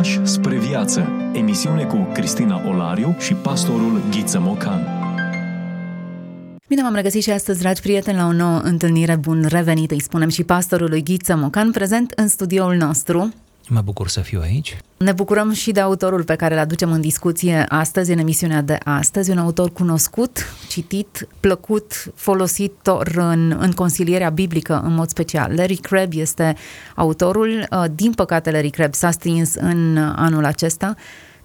Pași spre viață. Emisiune cu Cristina Olariu și pastorul Ghiță Mocan. Bine m-am regăsit și astăzi, dragi prieteni, la o nouă întâlnire. Bun revenit, îi spunem și pastorului Ghiță Mocan, prezent în studioul nostru. Mă bucur să fiu aici. Ne bucurăm și de autorul pe care îl aducem în discuție astăzi, în emisiunea de astăzi, un autor cunoscut, citit, plăcut, folositor în, în consilierea biblică în mod special. Larry Crabb este autorul. Uh, din păcate, Larry Crabb s-a stins în anul acesta,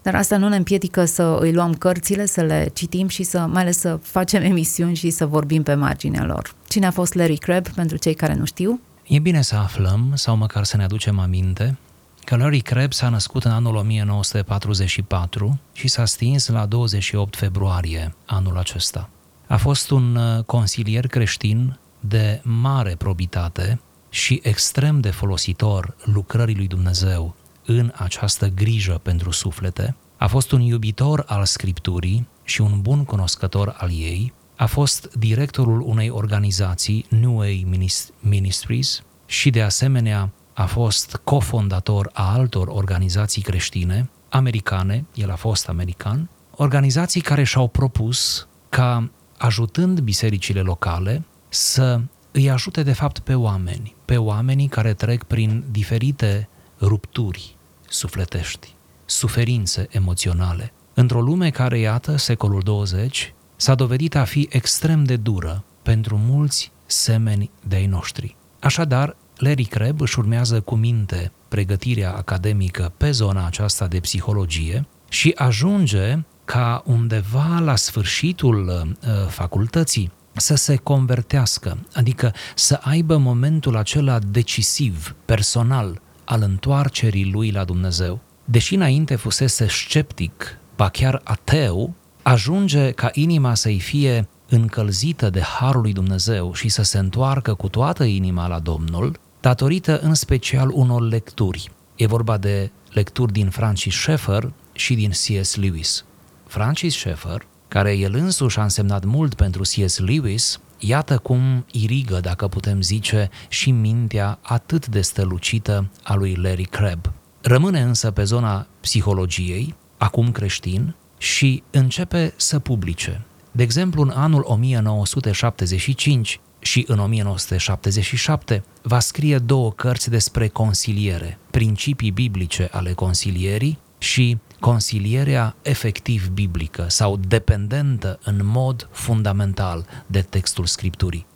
dar asta nu ne împiedică să îi luăm cărțile, să le citim și să, mai ales să facem emisiuni și să vorbim pe marginea lor. Cine a fost Larry Crabb, pentru cei care nu știu? E bine să aflăm, sau măcar să ne aducem aminte, că Larry Crabb s-a născut în anul 1944 și s-a stins la 28 februarie anul acesta. A fost un uh, consilier creștin de mare probitate și extrem de folositor lucrării lui Dumnezeu în această grijă pentru suflete. A fost un iubitor al Scripturii și un bun cunoscător al ei. A fost directorul unei organizații, New Way Ministries, și de asemenea a fost cofondator a altor organizații creștine, americane, el a fost american, organizații care și-au propus ca, ajutând bisericile locale, să îi ajute de fapt pe oameni, pe oamenii care trec prin diferite rupturi sufletești, suferințe emoționale. Într-o lume care, iată, secolul 20, s-a dovedit a fi extrem de dură pentru mulți semeni de-ai noștri. Așadar, Larry Crabb își urmează cu minte pregătirea academică pe zona aceasta de psihologie și ajunge ca undeva la sfârșitul uh, facultății să se convertească, adică să aibă momentul acela decisiv, personal, al întoarcerii lui la Dumnezeu. Deși înainte fusese sceptic, ba chiar ateu, ajunge ca inima să-i fie încălzită de harul lui Dumnezeu și să se întoarcă cu toată inima la Domnul, datorită în special unor lecturi. E vorba de lecturi din Francis Schaeffer și din C.S. Lewis. Francis Schaeffer, care el însuși a însemnat mult pentru C.S. Lewis, iată cum irigă, dacă putem zice, și mintea atât de strălucită a lui Larry Crabb. Rămâne însă pe zona psihologiei, acum creștin, și începe să publice. De exemplu, în anul 1975, și în 1977 va scrie două cărți despre consiliere, principii biblice ale consilierii și consilierea efectiv biblică sau dependentă în mod fundamental de textul Scripturii.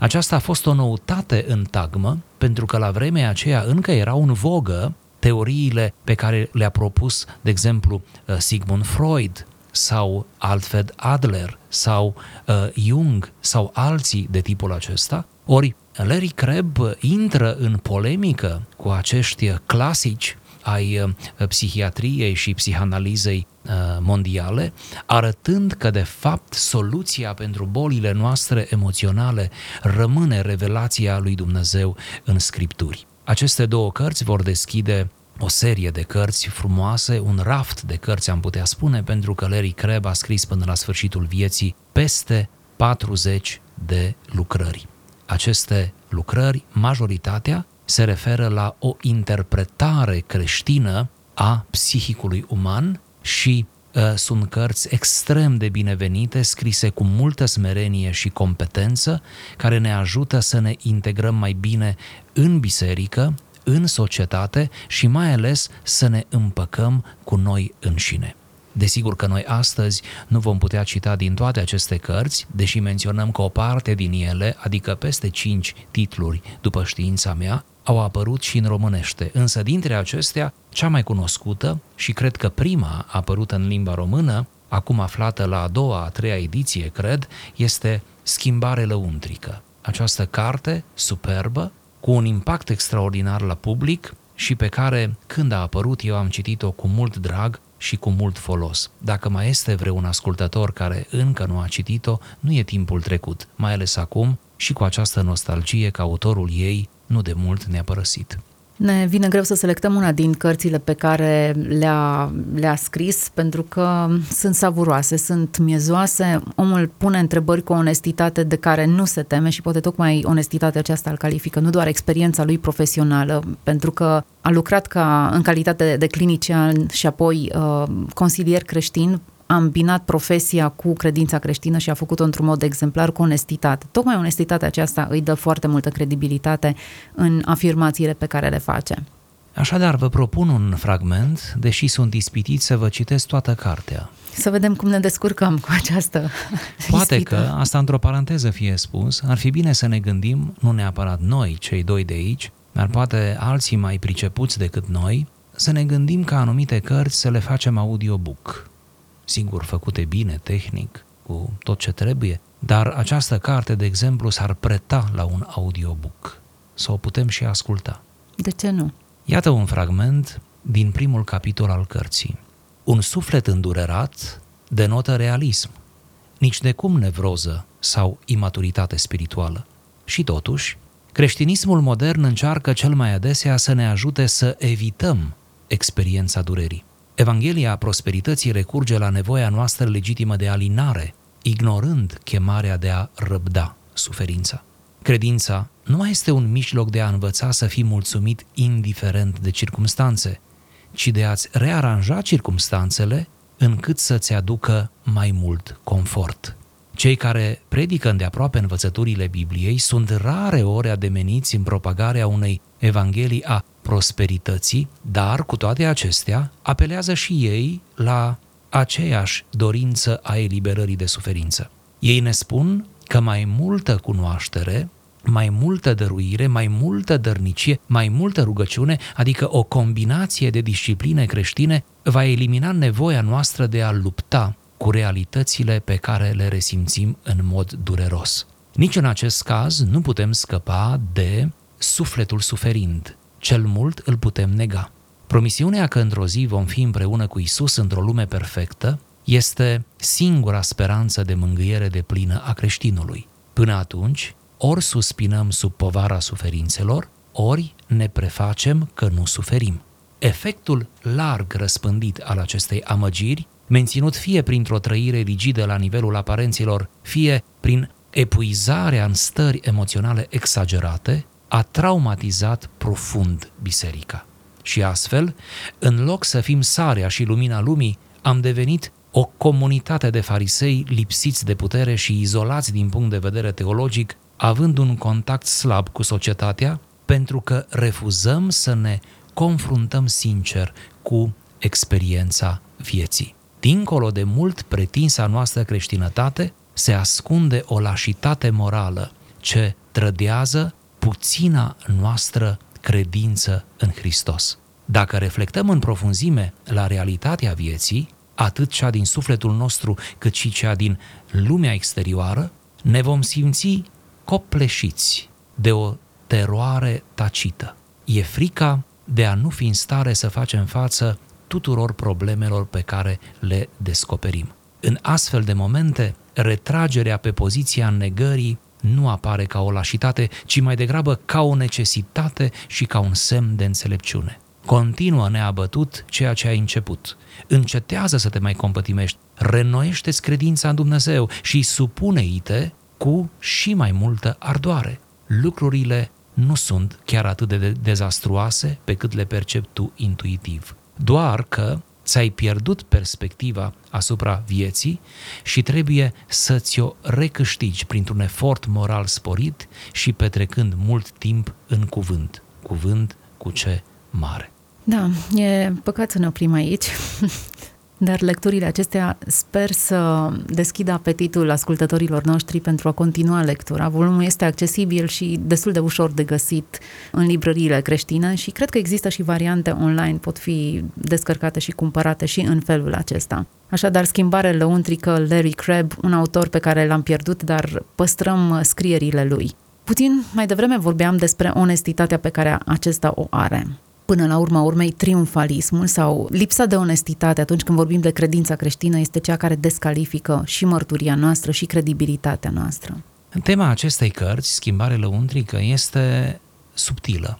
Aceasta a fost o noutate în tagmă, pentru că la vremea aceea încă erau în vogă teoriile pe care le-a propus, de exemplu, Sigmund Freud sau Alfred Adler sau uh, Jung sau alții de tipul acesta, ori Larry Crabb intră în polemică cu acești clasici ai uh, psihiatriei și psihanalizei uh, mondiale, arătând că, de fapt, soluția pentru bolile noastre emoționale rămâne revelația lui Dumnezeu în Scripturi. Aceste două cărți vor deschide o serie de cărți frumoase, un raft de cărți am putea spune, pentru că Larry Crabb a scris până la sfârșitul vieții peste 40 de lucrări. Aceste lucrări, majoritatea, se referă la o interpretare creștină a psihicului uman și uh, sunt cărți extrem de binevenite, scrise cu multă smerenie și competență, care ne ajută să ne integrăm mai bine în biserică, în societate și mai ales să ne împăcăm cu noi înșine. Desigur că noi astăzi nu vom putea cita din toate aceste cărți, deși menționăm că o parte din ele, adică peste 5 titluri după știința mea, au apărut și în românește, însă dintre acestea, cea mai cunoscută și cred că prima apărută în limba română, acum aflată la a doua, a treia ediție, cred, este Schimbare lăuntrică. Această carte superbă cu un impact extraordinar la public și pe care, când a apărut, eu am citit-o cu mult drag și cu mult folos. Dacă mai este vreun ascultător care încă nu a citit-o, nu e timpul trecut, mai ales acum și cu această nostalgie că autorul ei nu de mult ne-a părăsit. Ne vine greu să selectăm una din cărțile pe care le-a, le-a scris pentru că sunt savuroase, sunt miezoase, omul pune întrebări cu o onestitate de care nu se teme și poate tocmai onestitatea aceasta îl califică, nu doar experiența lui profesională, pentru că a lucrat ca în calitate de clinician și apoi uh, consilier creștin a îmbinat profesia cu credința creștină și a făcut-o într-un mod exemplar cu onestitate. Tocmai onestitatea aceasta îi dă foarte multă credibilitate în afirmațiile pe care le face. Așadar, vă propun un fragment, deși sunt ispitit să vă citesc toată cartea. Să vedem cum ne descurcăm cu această Poate ispită. că, asta într-o paranteză fie spus, ar fi bine să ne gândim, nu neapărat noi, cei doi de aici, dar poate alții mai pricepuți decât noi, să ne gândim ca anumite cărți să le facem audiobook sigur făcute bine, tehnic, cu tot ce trebuie, dar această carte, de exemplu, s-ar preta la un audiobook, să o putem și asculta. De ce nu? Iată un fragment din primul capitol al cărții. Un suflet îndurerat denotă realism, nici de cum nevroză sau imaturitate spirituală. Și totuși, creștinismul modern încearcă cel mai adesea să ne ajute să evităm experiența durerii. Evanghelia prosperității recurge la nevoia noastră legitimă de alinare, ignorând chemarea de a răbda suferința. Credința nu mai este un mijloc de a învăța să fii mulțumit indiferent de circumstanțe, ci de a-ți rearanja circumstanțele încât să-ți aducă mai mult confort. Cei care predică îndeaproape învățăturile Bibliei sunt rare ori ademeniți în propagarea unei evanghelii a prosperității, dar cu toate acestea apelează și ei la aceeași dorință a eliberării de suferință. Ei ne spun că mai multă cunoaștere, mai multă dăruire, mai multă dărnicie, mai multă rugăciune, adică o combinație de discipline creștine, va elimina nevoia noastră de a lupta cu realitățile pe care le resimțim în mod dureros. Nici în acest caz nu putem scăpa de sufletul suferind, cel mult îl putem nega. Promisiunea că într-o zi vom fi împreună cu Isus într-o lume perfectă este singura speranță de mângâiere de plină a creștinului. Până atunci, ori suspinăm sub povara suferințelor, ori ne prefacem că nu suferim. Efectul larg răspândit al acestei amăgiri, menținut fie printr-o trăire rigidă la nivelul aparenților, fie prin epuizarea în stări emoționale exagerate, a traumatizat profund biserica. Și astfel, în loc să fim sarea și lumina lumii, am devenit o comunitate de farisei lipsiți de putere și izolați din punct de vedere teologic, având un contact slab cu societatea, pentru că refuzăm să ne confruntăm sincer cu experiența vieții. Dincolo de mult pretinsa noastră creștinătate, se ascunde o lașitate morală ce trădează puțina noastră credință în Hristos. Dacă reflectăm în profunzime la realitatea vieții, atât cea din sufletul nostru cât și cea din lumea exterioară, ne vom simți copleșiți de o teroare tacită. E frica de a nu fi în stare să facem față tuturor problemelor pe care le descoperim. În astfel de momente, retragerea pe poziția negării nu apare ca o lașitate, ci mai degrabă ca o necesitate și ca un semn de înțelepciune. Continuă neabătut ceea ce ai început. Încetează să te mai compătimești, renoiește credința în Dumnezeu și supune-i-te cu și mai multă ardoare. Lucrurile nu sunt chiar atât de dezastruoase pe cât le percepi tu intuitiv. Doar că ți-ai pierdut perspectiva asupra vieții și trebuie să ți-o recâștigi printr-un efort moral sporit și petrecând mult timp în cuvânt. Cuvânt cu ce mare. Da, e păcat să ne oprim aici. Dar lecturile acestea sper să deschidă apetitul ascultătorilor noștri pentru a continua lectura. Volumul este accesibil și destul de ușor de găsit în librăriile creștine și cred că există și variante online, pot fi descărcate și cumpărate și în felul acesta. Așadar, schimbare lăuntrică, Larry Crabb, un autor pe care l-am pierdut, dar păstrăm scrierile lui. Puțin mai devreme vorbeam despre onestitatea pe care acesta o are până la urma urmei triumfalismul sau lipsa de onestitate atunci când vorbim de credința creștină este cea care descalifică și mărturia noastră și credibilitatea noastră. Tema acestei cărți, Schimbare lăuntrică, este subtilă.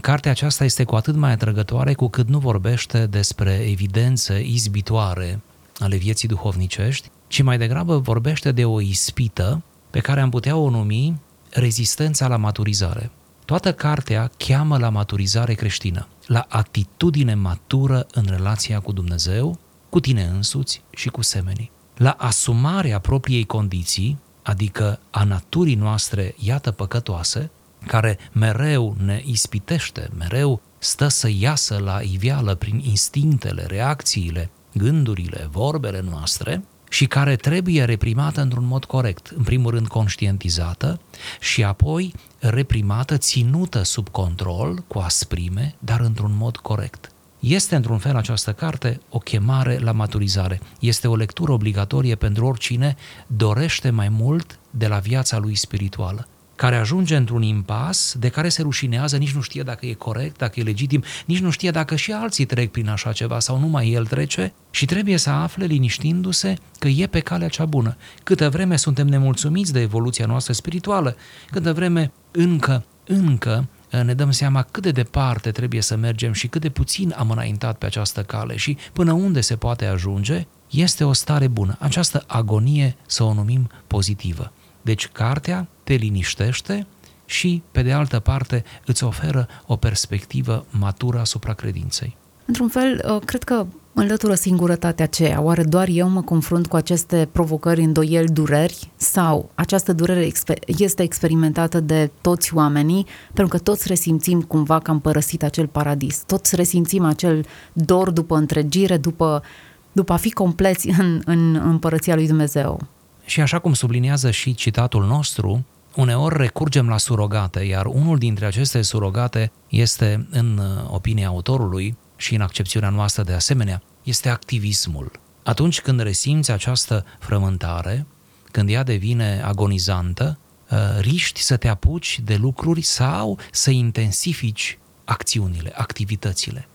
cartea aceasta este cu atât mai atrăgătoare cu cât nu vorbește despre evidențe izbitoare ale vieții duhovnicești, ci mai degrabă vorbește de o ispită pe care am putea o numi rezistența la maturizare. Toată cartea cheamă la maturizare creștină, la atitudine matură în relația cu Dumnezeu, cu tine însuți și cu semenii, la asumarea propriei condiții, adică a naturii noastre, iată, păcătoase, care mereu ne ispitește, mereu stă să iasă la iveală prin instinctele, reacțiile, gândurile, vorbele noastre și care trebuie reprimată într-un mod corect. În primul rând conștientizată și apoi reprimată, ținută sub control, cu asprime, dar într-un mod corect. Este într-un fel această carte o chemare la maturizare. Este o lectură obligatorie pentru oricine dorește mai mult de la viața lui spirituală care ajunge într-un impas de care se rușinează, nici nu știe dacă e corect, dacă e legitim, nici nu știe dacă și alții trec prin așa ceva sau numai el trece și trebuie să afle liniștindu-se că e pe calea cea bună. Câtă vreme suntem nemulțumiți de evoluția noastră spirituală, câtă vreme încă, încă eh, ne dăm seama cât de departe trebuie să mergem și cât de puțin am înaintat pe această cale și până unde se poate ajunge, este o stare bună. Această agonie să o numim pozitivă. Deci cartea te liniștește și, pe de altă parte, îți oferă o perspectivă matură asupra credinței. Într-un fel, uh, cred că înlătură singurătatea aceea. Oare doar eu mă confrunt cu aceste provocări, îndoieli, dureri? Sau această durere este experimentată de toți oamenii, pentru că toți resimțim cumva că am părăsit acel paradis. Toți resimțim acel dor după întregire, după, după a fi compleți în, în împărăția lui Dumnezeu. Și așa cum subliniază și citatul nostru, uneori recurgem la surogate, iar unul dintre aceste surogate este, în uh, opinia autorului și în accepțiunea noastră de asemenea, este activismul. Atunci când resimți această frământare, când ea devine agonizantă, uh, riști să te apuci de lucruri sau să intensifici acțiunile, activitățile.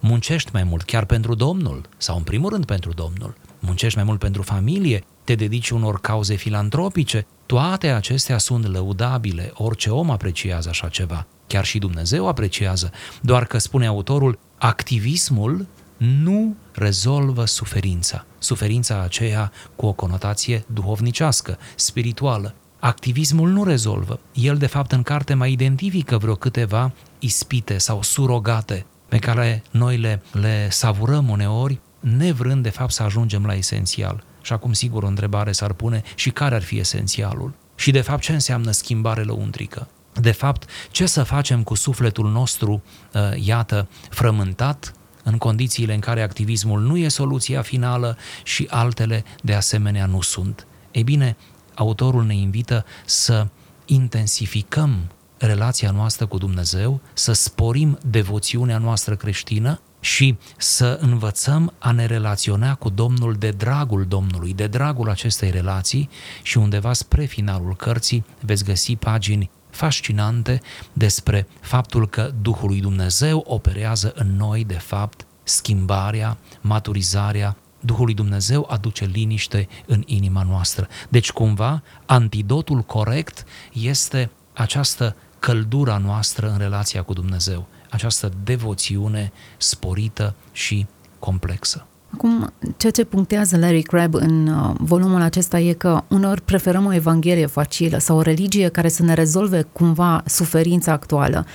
Muncești mai mult chiar pentru Domnul sau în primul rând pentru Domnul. Muncești mai mult pentru familie, te dedici unor cauze filantropice, toate acestea sunt lăudabile, orice om apreciază așa ceva, chiar și Dumnezeu apreciază, doar că spune autorul, activismul nu rezolvă suferința, suferința aceea cu o conotație duhovnicească, spirituală. Activismul nu rezolvă. El, de fapt, în carte mai identifică vreo câteva ispite sau surogate pe care noi le, le savurăm uneori, nevrând, de fapt, să ajungem la esențial. Și acum, sigur, o întrebare s-ar pune și care ar fi esențialul? Și, de fapt, ce înseamnă schimbare lăuntrică? De fapt, ce să facem cu sufletul nostru, uh, iată, frământat, în condițiile în care activismul nu e soluția finală și altele de asemenea nu sunt. Ei bine, autorul ne invită să intensificăm relația noastră cu Dumnezeu, să sporim devoțiunea noastră creștină și să învățăm a ne relaționa cu Domnul de dragul Domnului, de dragul acestei relații și undeva spre finalul cărții veți găsi pagini fascinante despre faptul că Duhul lui Dumnezeu operează în noi, de fapt, schimbarea, maturizarea, Duhul lui Dumnezeu aduce liniște în inima noastră. Deci, cumva, antidotul corect este această căldura noastră în relația cu Dumnezeu această devoțiune sporită și complexă. Acum, ceea ce punctează Larry Crabb în uh, volumul acesta e că uneori preferăm o evanghelie facilă sau o religie care să ne rezolve cumva suferința actuală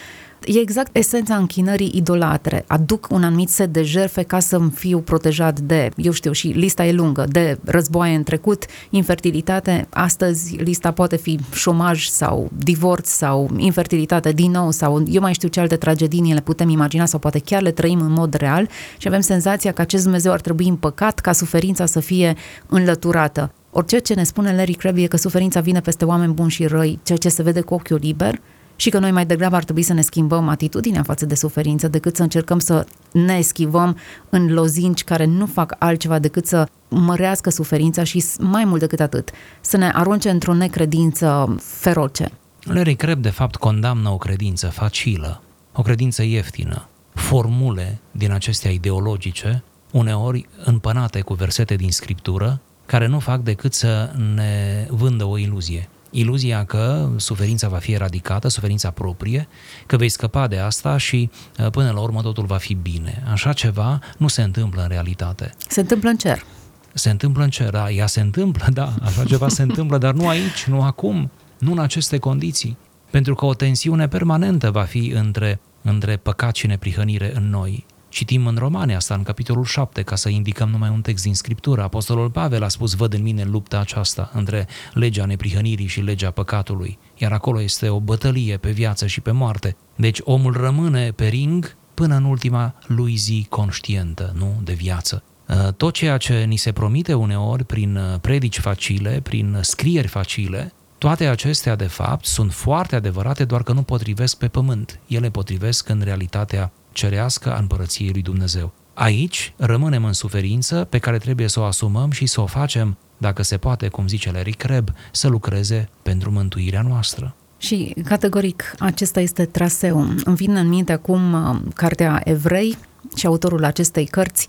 E exact esența închinării idolatre. Aduc un anumit set de jerfe ca să-mi fiu protejat de, eu știu, și lista e lungă, de războaie în trecut, infertilitate, astăzi lista poate fi șomaj sau divorț sau infertilitate din nou sau eu mai știu ce alte tragedii le putem imagina sau poate chiar le trăim în mod real și avem senzația că acest Dumnezeu ar trebui împăcat ca suferința să fie înlăturată. Orice ce ne spune Larry Crabb e că suferința vine peste oameni buni și răi, ceea ce se vede cu ochiul liber, și că noi mai degrabă ar trebui să ne schimbăm atitudinea față de suferință decât să încercăm să ne schivăm în lozinci care nu fac altceva decât să mărească suferința și mai mult decât atât, să ne arunce într-o necredință feroce. Larry Crabb, de fapt, condamnă o credință facilă, o credință ieftină, formule din acestea ideologice, uneori împănate cu versete din scriptură, care nu fac decât să ne vândă o iluzie iluzia că suferința va fi eradicată, suferința proprie, că vei scăpa de asta și uh, până la urmă totul va fi bine. Așa ceva nu se întâmplă în realitate. Se întâmplă în cer. Se întâmplă în cer, da, ea se întâmplă, da, așa ceva se întâmplă, dar nu aici, nu acum, nu în aceste condiții. Pentru că o tensiune permanentă va fi între, între păcat și neprihănire în noi. Citim în Romane asta, în capitolul 7, ca să indicăm numai un text din Scriptură. Apostolul Pavel a spus, văd în mine lupta aceasta între legea neprihănirii și legea păcatului. Iar acolo este o bătălie pe viață și pe moarte. Deci omul rămâne pe ring până în ultima lui zi conștientă, nu, de viață. Uh, tot ceea ce ni se promite uneori prin uh, predici facile, prin scrieri facile, toate acestea, de fapt, sunt foarte adevărate, doar că nu potrivesc pe pământ. Ele potrivesc în realitatea cerească a împărăției lui Dumnezeu. Aici rămânem în suferință pe care trebuie să o asumăm și să o facem, dacă se poate, cum zice Larry Crabb, să lucreze pentru mântuirea noastră. Și, categoric, acesta este traseul. Îmi vine în minte acum uh, cartea Evrei și autorul acestei cărți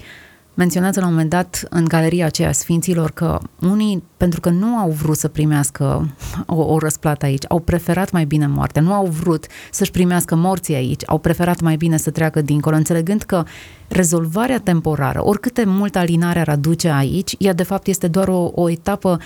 menționează la un moment dat în galeria aceea Sfinților că unii, pentru că nu au vrut să primească o, o răsplată aici, au preferat mai bine moartea, nu au vrut să-și primească morții aici, au preferat mai bine să treacă dincolo, înțelegând că rezolvarea temporară, oricâte multă alinare ar aduce aici, ea de fapt este doar o, o etapă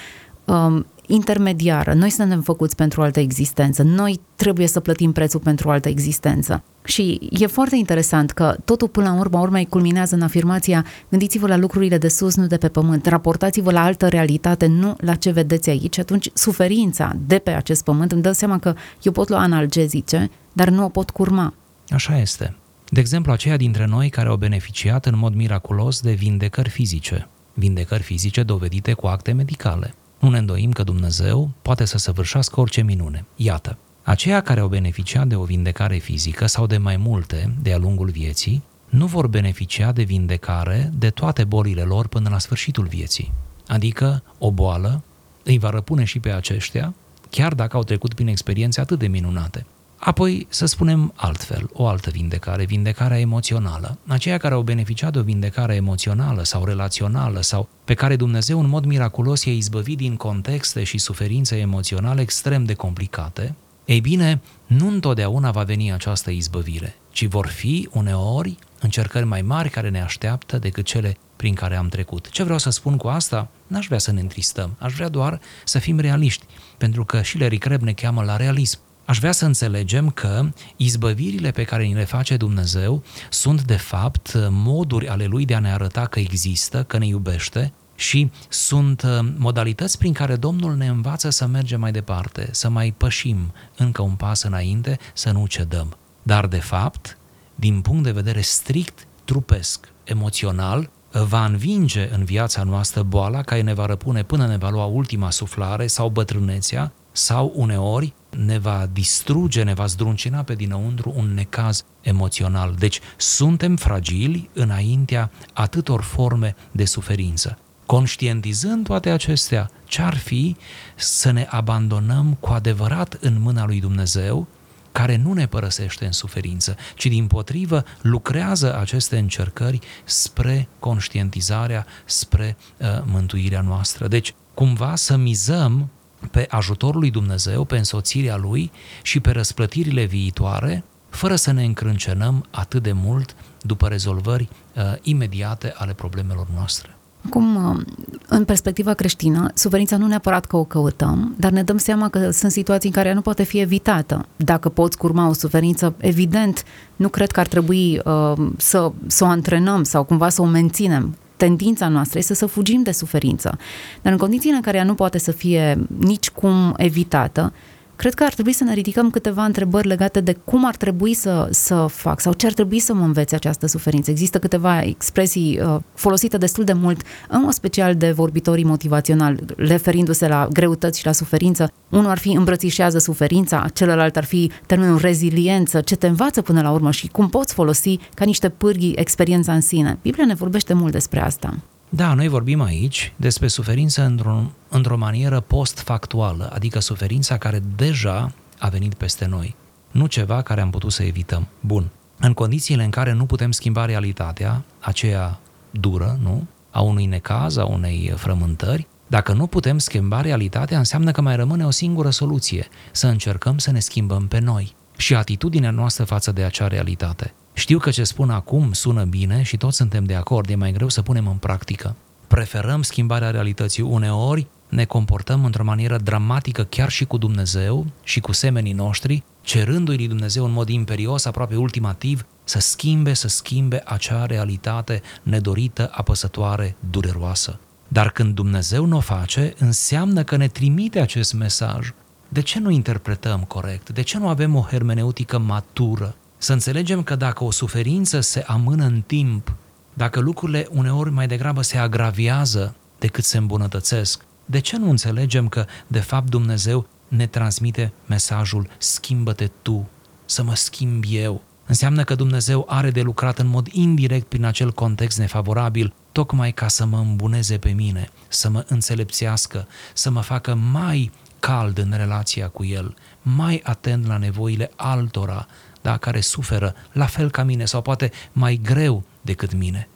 um, intermediară. Noi suntem făcuți pentru o altă existență. Noi trebuie să plătim prețul pentru o altă existență. Și e foarte interesant că totul până la urmă urmei culminează în afirmația gândiți-vă la lucrurile de sus, nu de pe pământ, raportați-vă la altă realitate, nu la ce vedeți aici. Atunci suferința de pe acest pământ îmi dă seama că eu pot lua analgezice, dar nu o pot curma. Așa este. De exemplu, aceia dintre noi care au beneficiat în mod miraculos de vindecări fizice, vindecări fizice dovedite cu acte medicale. Nu ne îndoim că Dumnezeu poate să săvârșească orice minune. Iată, aceia care au beneficiat de o vindecare fizică sau de mai multe de-a lungul vieții, nu vor beneficia de vindecare de toate bolile lor până la sfârșitul vieții. Adică o boală îi va răpune și pe aceștia, chiar dacă au trecut prin experiențe atât de minunate. Apoi, să spunem altfel, o altă vindecare, vindecarea emoțională. Aceia care au beneficiat de o vindecare emoțională sau relațională sau pe care Dumnezeu în mod miraculos i-a izbăvit din contexte și suferințe emoționale extrem de complicate, ei bine, nu întotdeauna va veni această izbăvire, ci vor fi uneori încercări mai mari care ne așteaptă decât cele prin care am trecut. Ce vreau să spun cu asta? N-aș vrea să ne întristăm, aș vrea doar să fim realiști, pentru că și Larry Crabb ne cheamă la realism. Aș vrea să înțelegem că izbăvirile pe care ni le face Dumnezeu sunt de fapt moduri ale Lui de a ne arăta că există, că ne iubește și sunt uh, modalități prin care Domnul ne învață să mergem mai departe, să mai pășim încă un pas înainte, să nu cedăm. Dar de fapt, din punct de vedere strict trupesc, emoțional, va învinge în viața noastră boala care ne va răpune până ne va lua ultima suflare sau bătrânețea sau uneori ne va distruge, ne va zdruncina pe dinăuntru un necaz emoțional. Deci suntem fragili înaintea atâtor forme de suferință. Conștientizând toate acestea, ce-ar fi să ne abandonăm cu adevărat în mâna lui Dumnezeu, care nu ne părăsește în suferință, ci din potrivă lucrează aceste încercări spre conștientizarea, spre uh, mântuirea noastră. Deci, cumva să mizăm pe ajutorul lui Dumnezeu, pe însoțirea lui și pe răsplătirile viitoare, fără să ne încrâncenăm atât de mult după rezolvări uh, imediate ale problemelor noastre. Acum, uh, în perspectiva creștină, suferința nu neapărat că o căutăm, dar ne dăm seama că sunt situații în care ea nu poate fi evitată. Dacă poți curma o suferință, evident, nu cred că ar trebui uh, să, să o antrenăm sau cumva să o menținem tendința noastră este să fugim de suferință. Dar în condițiile în care ea nu poate să fie nicicum evitată, cred că ar trebui să ne ridicăm câteva întrebări legate de cum ar trebui să, să fac sau ce ar trebui să mă învețe această suferință. Există câteva expresii uh, folosite destul de mult, în mod special de vorbitorii motivaționali, referindu-se la greutăți și la suferință. Unul ar fi îmbrățișează suferința, celălalt ar fi termenul reziliență, ce te învață până la urmă și cum poți folosi ca niște pârghii experiența în sine. Biblia ne vorbește mult despre asta. Da, noi vorbim aici despre suferință într-o, într-o manieră post-factuală, adică suferința care deja a venit peste noi, nu ceva care am putut să evităm. Bun. În condițiile în care nu putem schimba realitatea, aceea dură, nu? A unui necaz, a unei frământări, Dacă nu putem schimba realitatea, înseamnă că mai rămâne o singură soluție, să încercăm să ne schimbăm pe noi și atitudinea noastră față de acea realitate. Știu că ce spun acum sună bine și toți suntem de acord, e mai greu să punem în practică. Preferăm schimbarea realității uneori, ne comportăm într-o manieră dramatică chiar și cu Dumnezeu și cu semenii noștri, cerându-i lui Dumnezeu în mod imperios, aproape ultimativ, să schimbe, să schimbe acea realitate nedorită, apăsătoare, dureroasă. Dar când Dumnezeu nu o face, înseamnă că ne trimite acest mesaj. De ce nu interpretăm corect? De ce nu avem o hermeneutică matură? Să înțelegem că dacă o suferință se amână în timp, dacă lucrurile uneori mai degrabă se agraviază decât se îmbunătățesc, de ce nu înțelegem că, de fapt, Dumnezeu ne transmite mesajul schimbă-te tu, să mă schimb eu? Înseamnă că Dumnezeu are de lucrat în mod indirect prin acel context nefavorabil, tocmai ca să mă îmbuneze pe mine, să mă înțelepțească, să mă facă mai cald în relația cu El, mai atent la nevoile altora, da, care suferă la fel ca mine sau poate mai greu decât mine.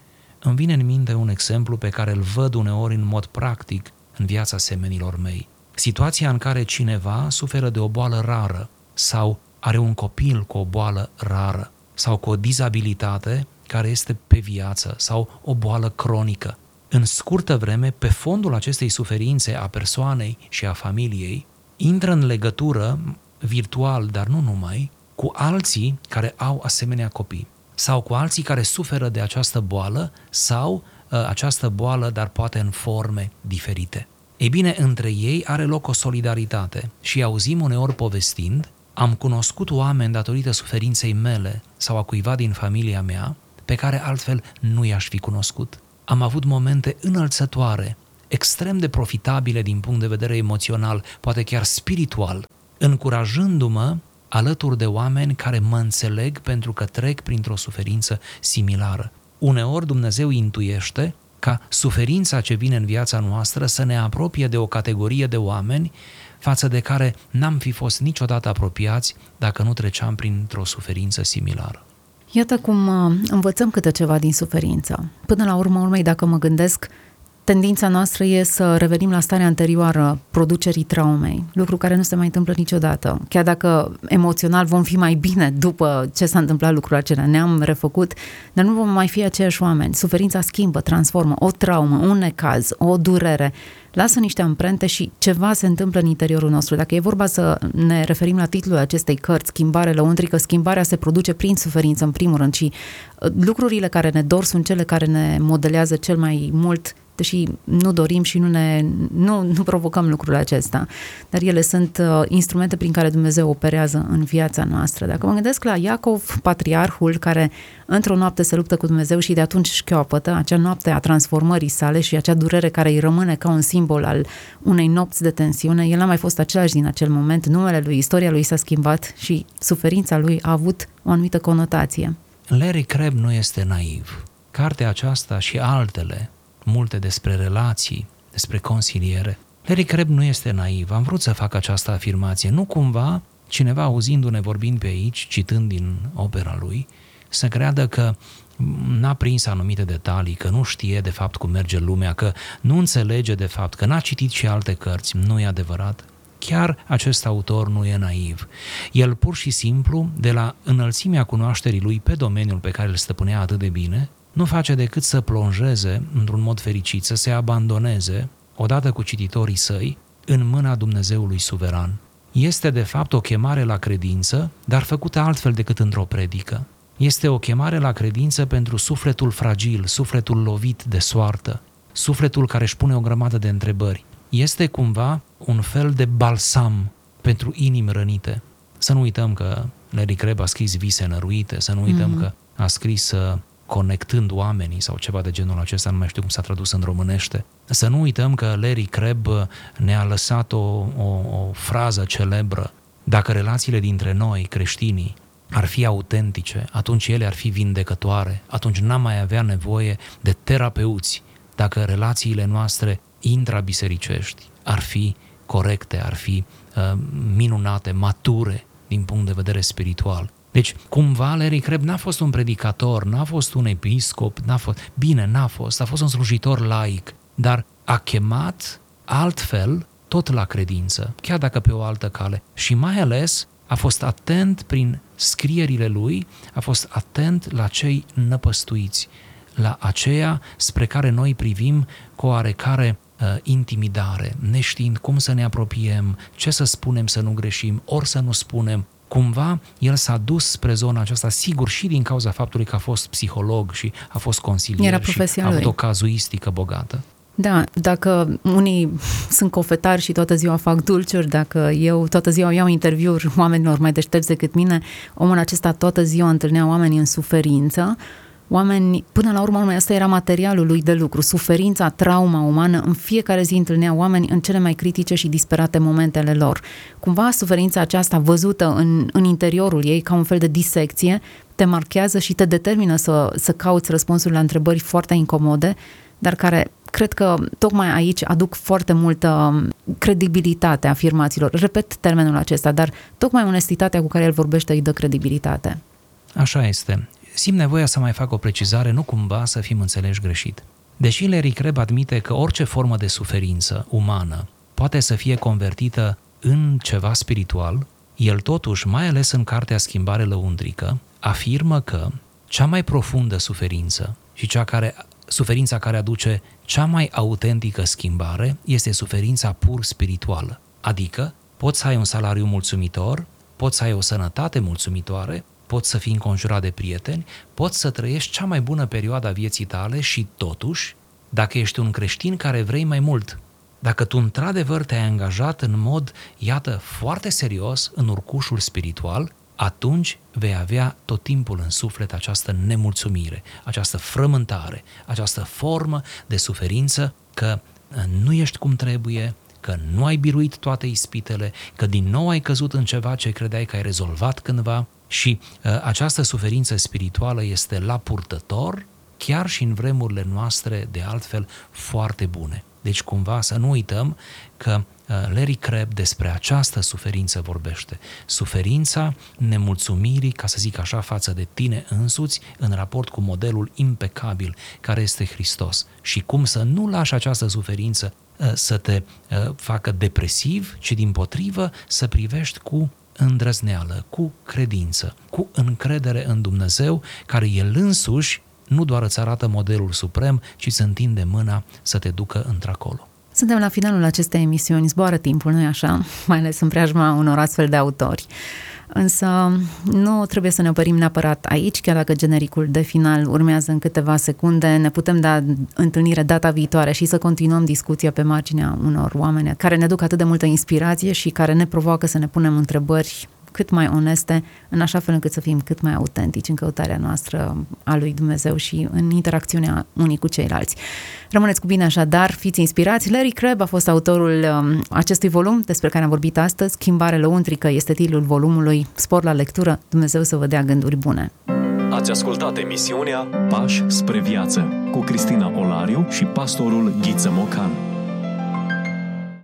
Îmi vine în minte un exemplu pe care îl văd uneori în mod practic în viața semenilor mei. Situația în care cineva suferă de o boală rară sau are un copil cu o boală rară sau cu o dizabilitate care este pe viață sau o boală cronică. În scurtă vreme, pe fondul acestei suferințe a persoanei și a familiei, intră în legătură virtual, dar nu numai, cu alții care au asemenea copii sau cu alții care suferă de această boală sau uh, această boală, dar poate în forme diferite. Ei bine, între ei are loc o solidaritate și auzim uneori povestind, am cunoscut oameni datorită suferinței mele sau a cuiva din familia mea pe care altfel nu i-aș fi cunoscut. Am avut momente înălțătoare, extrem de profitabile din punct de vedere emoțional, poate chiar spiritual, încurajându-mă alături de oameni care mă înțeleg pentru că trec printr-o suferință similară. Uneori Dumnezeu intuiește ca suferința ce vine în viața noastră să ne apropie de o categorie de oameni față de care n-am fi fost niciodată apropiați dacă nu treceam printr-o suferință similară. Iată cum uh, învățăm câte ceva din suferință. Până la urmă urmei, dacă mă gândesc, tendința noastră e să revenim la starea anterioară producerii traumei, lucru care nu se mai întâmplă niciodată. Chiar dacă emoțional vom fi mai bine după ce s-a întâmplat lucrul acela, ne-am refăcut, dar nu vom mai fi aceiași oameni. Suferința schimbă, transformă, o traumă, un necaz, o durere, lasă niște amprente și ceva se întâmplă în interiorul nostru. Dacă e vorba să ne referim la titlul acestei cărți, Schimbare lăuntrică, schimbarea se produce prin suferință, în primul rând, și uh, lucrurile care ne dor sunt cele care ne modelează cel mai mult deși nu dorim și nu, ne, nu, nu provocăm lucrul acesta, dar ele sunt uh, instrumente prin care Dumnezeu operează în viața noastră. Dacă mă gândesc la Iacov, patriarhul, care într-o noapte se luptă cu Dumnezeu și de atunci șchioapătă, acea noapte a transformării sale și acea durere care îi rămâne ca un simbol al unei nopți de tensiune, el n-a mai fost același din acel moment, numele lui, istoria lui s-a schimbat și suferința lui a avut o anumită conotație. Larry Crabb nu este naiv. Cartea aceasta și altele multe despre relații, despre consiliere. Larry Crabb nu este naiv, am vrut să fac această afirmație. Nu cumva cineva auzindu-ne vorbind pe aici, citând din opera lui, să creadă că n-a prins anumite detalii, că nu știe de fapt cum merge lumea, că nu înțelege de fapt, că n-a citit și alte cărți. Nu e adevărat. Chiar acest autor nu e naiv. El pur și simplu, de la înălțimea cunoașterii lui pe domeniul pe care îl stăpânea atât de bine, nu face decât să plonjeze într-un mod fericit, să se abandoneze, odată cu cititorii săi, în mâna Dumnezeului suveran. Este de fapt o chemare la credință, dar făcută altfel decât într-o predică. Este o chemare la credință pentru sufletul fragil, sufletul lovit de soartă, sufletul care își pune o grămadă de întrebări. Este cumva un fel de balsam pentru inimi rănite. Să nu uităm că Larry Crabb a scris vise năruite, să nu uităm mm-hmm. că a scris uh, conectând oamenii sau ceva de genul acesta, nu mai știu cum s-a tradus în românește. Să nu uităm că Larry Crabb ne-a lăsat o, o, o frază celebră. Dacă relațiile dintre noi, creștinii, ar fi autentice, atunci ele ar fi vindecătoare, atunci n-am mai avea nevoie de terapeuți. Dacă relațiile noastre intrabisericești ar fi corecte, ar fi uh, minunate, mature din punct de vedere spiritual, deci, cumva, Larry Crabb n-a fost un predicator, n-a fost un episcop, n-a fost... Bine, n-a fost, a fost un slujitor laic, dar a chemat altfel tot la credință, chiar dacă pe o altă cale. Și mai ales a fost atent prin scrierile lui, a fost atent la cei năpăstuiți, la aceea spre care noi privim cu oarecare uh, intimidare, neștiind cum să ne apropiem, ce să spunem să nu greșim, ori să nu spunem. Cumva el s-a dus spre zona aceasta, sigur și din cauza faptului că a fost psiholog și a fost consilier și a avut o cazuistică bogată. Da, dacă unii sunt cofetari și toată ziua fac dulciuri, dacă eu toată ziua iau interviuri oamenilor mai deștepți decât mine, omul acesta toată ziua întâlnea oamenii în suferință, oameni, până la urmă, urmă, asta era materialul lui de lucru, suferința, trauma umană, în fiecare zi întâlnea oameni în cele mai critice și disperate momentele lor. Cumva suferința aceasta văzută în, în interiorul ei ca un fel de disecție te marchează și te determină să, să cauți răspunsuri la întrebări foarte incomode, dar care cred că tocmai aici aduc foarte multă credibilitate afirmațiilor. Repet termenul acesta, dar tocmai onestitatea cu care el vorbește îi dă credibilitate. Așa este. Simt nevoia să mai fac o precizare, nu cumva să fim înțeleși greșit. Deși Larry Crabb admite că orice formă de suferință umană poate să fie convertită în ceva spiritual, el totuși, mai ales în cartea Schimbare lăuntrică, afirmă că cea mai profundă suferință și cea care suferința care aduce cea mai autentică schimbare este suferința pur spirituală. Adică, poți să ai un salariu mulțumitor, poți să ai o sănătate mulțumitoare, poți să fii înconjurat de prieteni, poți să trăiești cea mai bună perioadă a vieții tale și totuși, dacă ești un creștin care vrei mai mult, dacă tu într-adevăr te-ai angajat în mod, iată, foarte serios în urcușul spiritual, atunci vei avea tot timpul în suflet această nemulțumire, această frământare, această formă de suferință că uh, nu ești cum trebuie, că nu ai biruit toate ispitele, că din nou ai căzut în ceva ce credeai că ai rezolvat cândva și uh, această suferință spirituală este la purtător chiar și în vremurile noastre de altfel foarte bune. Deci cumva să nu uităm că uh, Larry Crabb despre această suferință vorbește. Suferința nemulțumirii, ca să zic așa, față de tine însuți în raport cu modelul impecabil care este Hristos. Și cum să nu lași această suferință uh, să te uh, facă depresiv, ci din potrivă să privești cu îndrăzneală, cu credință, cu încredere în Dumnezeu, care El însuși nu doar îți arată modelul suprem, ci se întinde mâna să te ducă într-acolo. Suntem la finalul acestei emisiuni, zboară timpul, nu-i așa? Mai ales în preajma unor astfel de autori. Însă nu trebuie să ne oprim neapărat aici, chiar dacă genericul de final urmează în câteva secunde, ne putem da întâlnire data viitoare și să continuăm discuția pe marginea unor oameni care ne duc atât de multă inspirație și care ne provoacă să ne punem întrebări cât mai oneste, în așa fel încât să fim cât mai autentici în căutarea noastră a lui Dumnezeu și în interacțiunea unii cu ceilalți. Rămâneți cu bine așadar, fiți inspirați. Larry Crabb a fost autorul um, acestui volum despre care am vorbit astăzi. Schimbare lăuntrică este titlul volumului. Spor la lectură, Dumnezeu să vă dea gânduri bune. Ați ascultat emisiunea Pași spre viață cu Cristina Olariu și pastorul Ghiță Mocan.